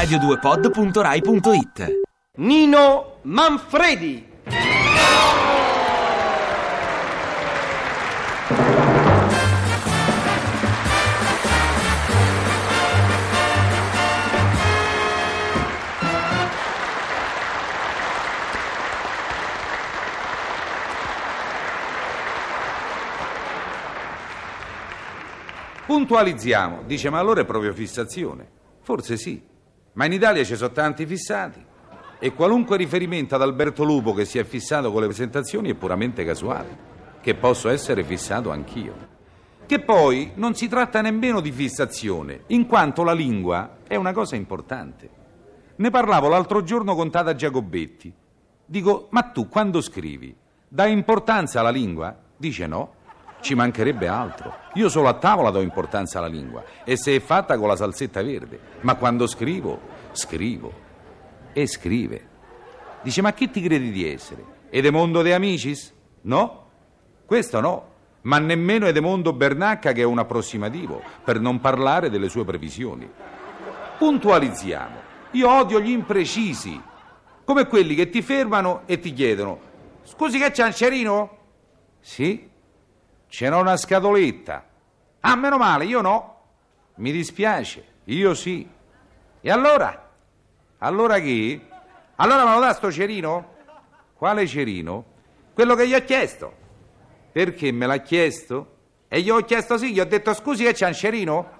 radio2pod.rai.it Nino Manfredi. Puntualizziamo, dice ma allora è proprio fissazione. Forse sì, ma in Italia ci sono tanti fissati e qualunque riferimento ad Alberto Lupo che si è fissato con le presentazioni è puramente casuale, che posso essere fissato anch'io. Che poi non si tratta nemmeno di fissazione, in quanto la lingua è una cosa importante. Ne parlavo l'altro giorno con Tata Giacobetti. Dico, ma tu quando scrivi dai importanza alla lingua? Dice no. Ci mancherebbe altro. Io solo a tavola do importanza alla lingua e se è fatta con la salsetta verde. Ma quando scrivo, scrivo. E scrive. Dice, ma chi ti credi di essere? Edemondo De Amicis? No? Questo no. Ma nemmeno Edemondo Bernacca che è un approssimativo, per non parlare delle sue previsioni. Puntualizziamo. Io odio gli imprecisi, come quelli che ti fermano e ti chiedono: Scusi, che c'è un cerino? Sì, c'era una scatoletta. Ah, meno male, io no. Mi dispiace, io sì. E allora? Allora che? Allora me lo dà sto cerino? Quale cerino? Quello che gli ho chiesto. Perché me l'ha chiesto? E gli ho chiesto sì, gli ho detto scusi che c'è un cerino?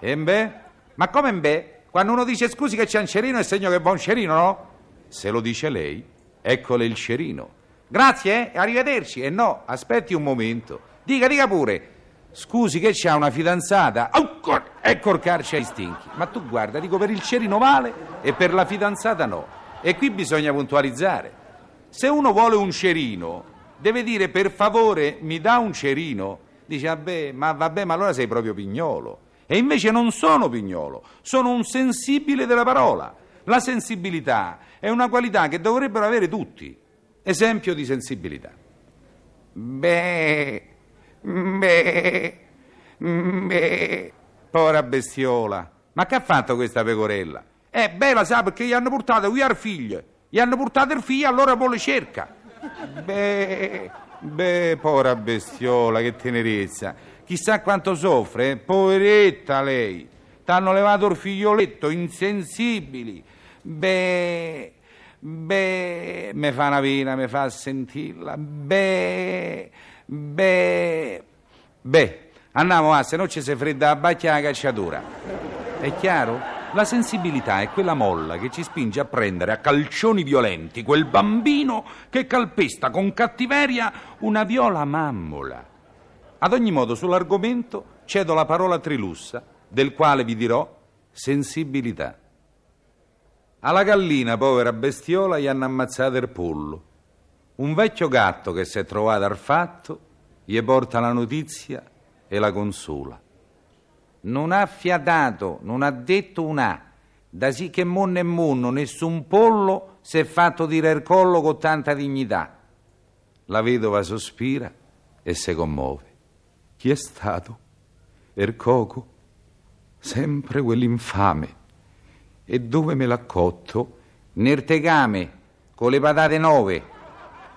E beh? Ma come beh? Quando uno dice scusi che c'è un cerino è segno che va un cerino, no? Se lo dice lei, eccole il cerino. Grazie, eh? arrivederci. E no, aspetti un momento. Dica, dica pure. Scusi che c'ha una fidanzata. E corcarci ai stinchi. Ma tu guarda, dico per il cerino vale e per la fidanzata no. E qui bisogna puntualizzare. Se uno vuole un cerino, deve dire per favore mi dà un cerino. Dice, vabbè, ma vabbè, ma allora sei proprio pignolo. E invece non sono pignolo, sono un sensibile della parola. La sensibilità è una qualità che dovrebbero avere tutti. Esempio di sensibilità. Beh, beh, beh, povera bestiola. Ma che ha fatto questa pecorella? Eh, bella, sa, perché gli hanno portato via il figlio. Gli hanno portato il figlio, allora poi le cerca. Beh, beh, povera bestiola, che tenerezza. Chissà quanto soffre, eh? poveretta lei. T'hanno levato il figlioletto, insensibili. Beh, beh, me fa una pena, me fa sentirla. Beh, beh, beh. Andiamo a, se no ci si fredda la bacchia la cacciatura. È chiaro? La sensibilità è quella molla che ci spinge a prendere a calcioni violenti quel bambino che calpesta con cattiveria una viola mammola. Ad ogni modo, sull'argomento cedo la parola Trilussa, del quale vi dirò sensibilità. Alla gallina, povera bestiola, gli hanno ammazzato il pollo. Un vecchio gatto che si è trovato al fatto gli porta la notizia e la consola. Non ha fiatato, non ha detto un A. Da sì che monno e monno, nessun pollo si è fatto dire il collo con tanta dignità. La vedova sospira e si commuove. Chi è stato? Er coco? Sempre quell'infame. E dove me l'ha cotto? Nel tegame, con le patate nove,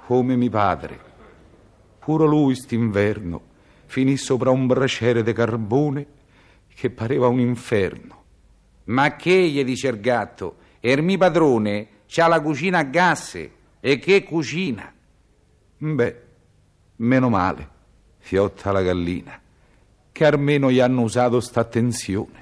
come mi padre. Pure lui st'inverno finì sopra un braciere di carbone che pareva un inferno. Ma che, gli dice il gatto, er mi padrone c'ha la cucina a gasse, e che cucina? Beh, meno male, fiotta la gallina, che almeno gli hanno usato sta attenzione.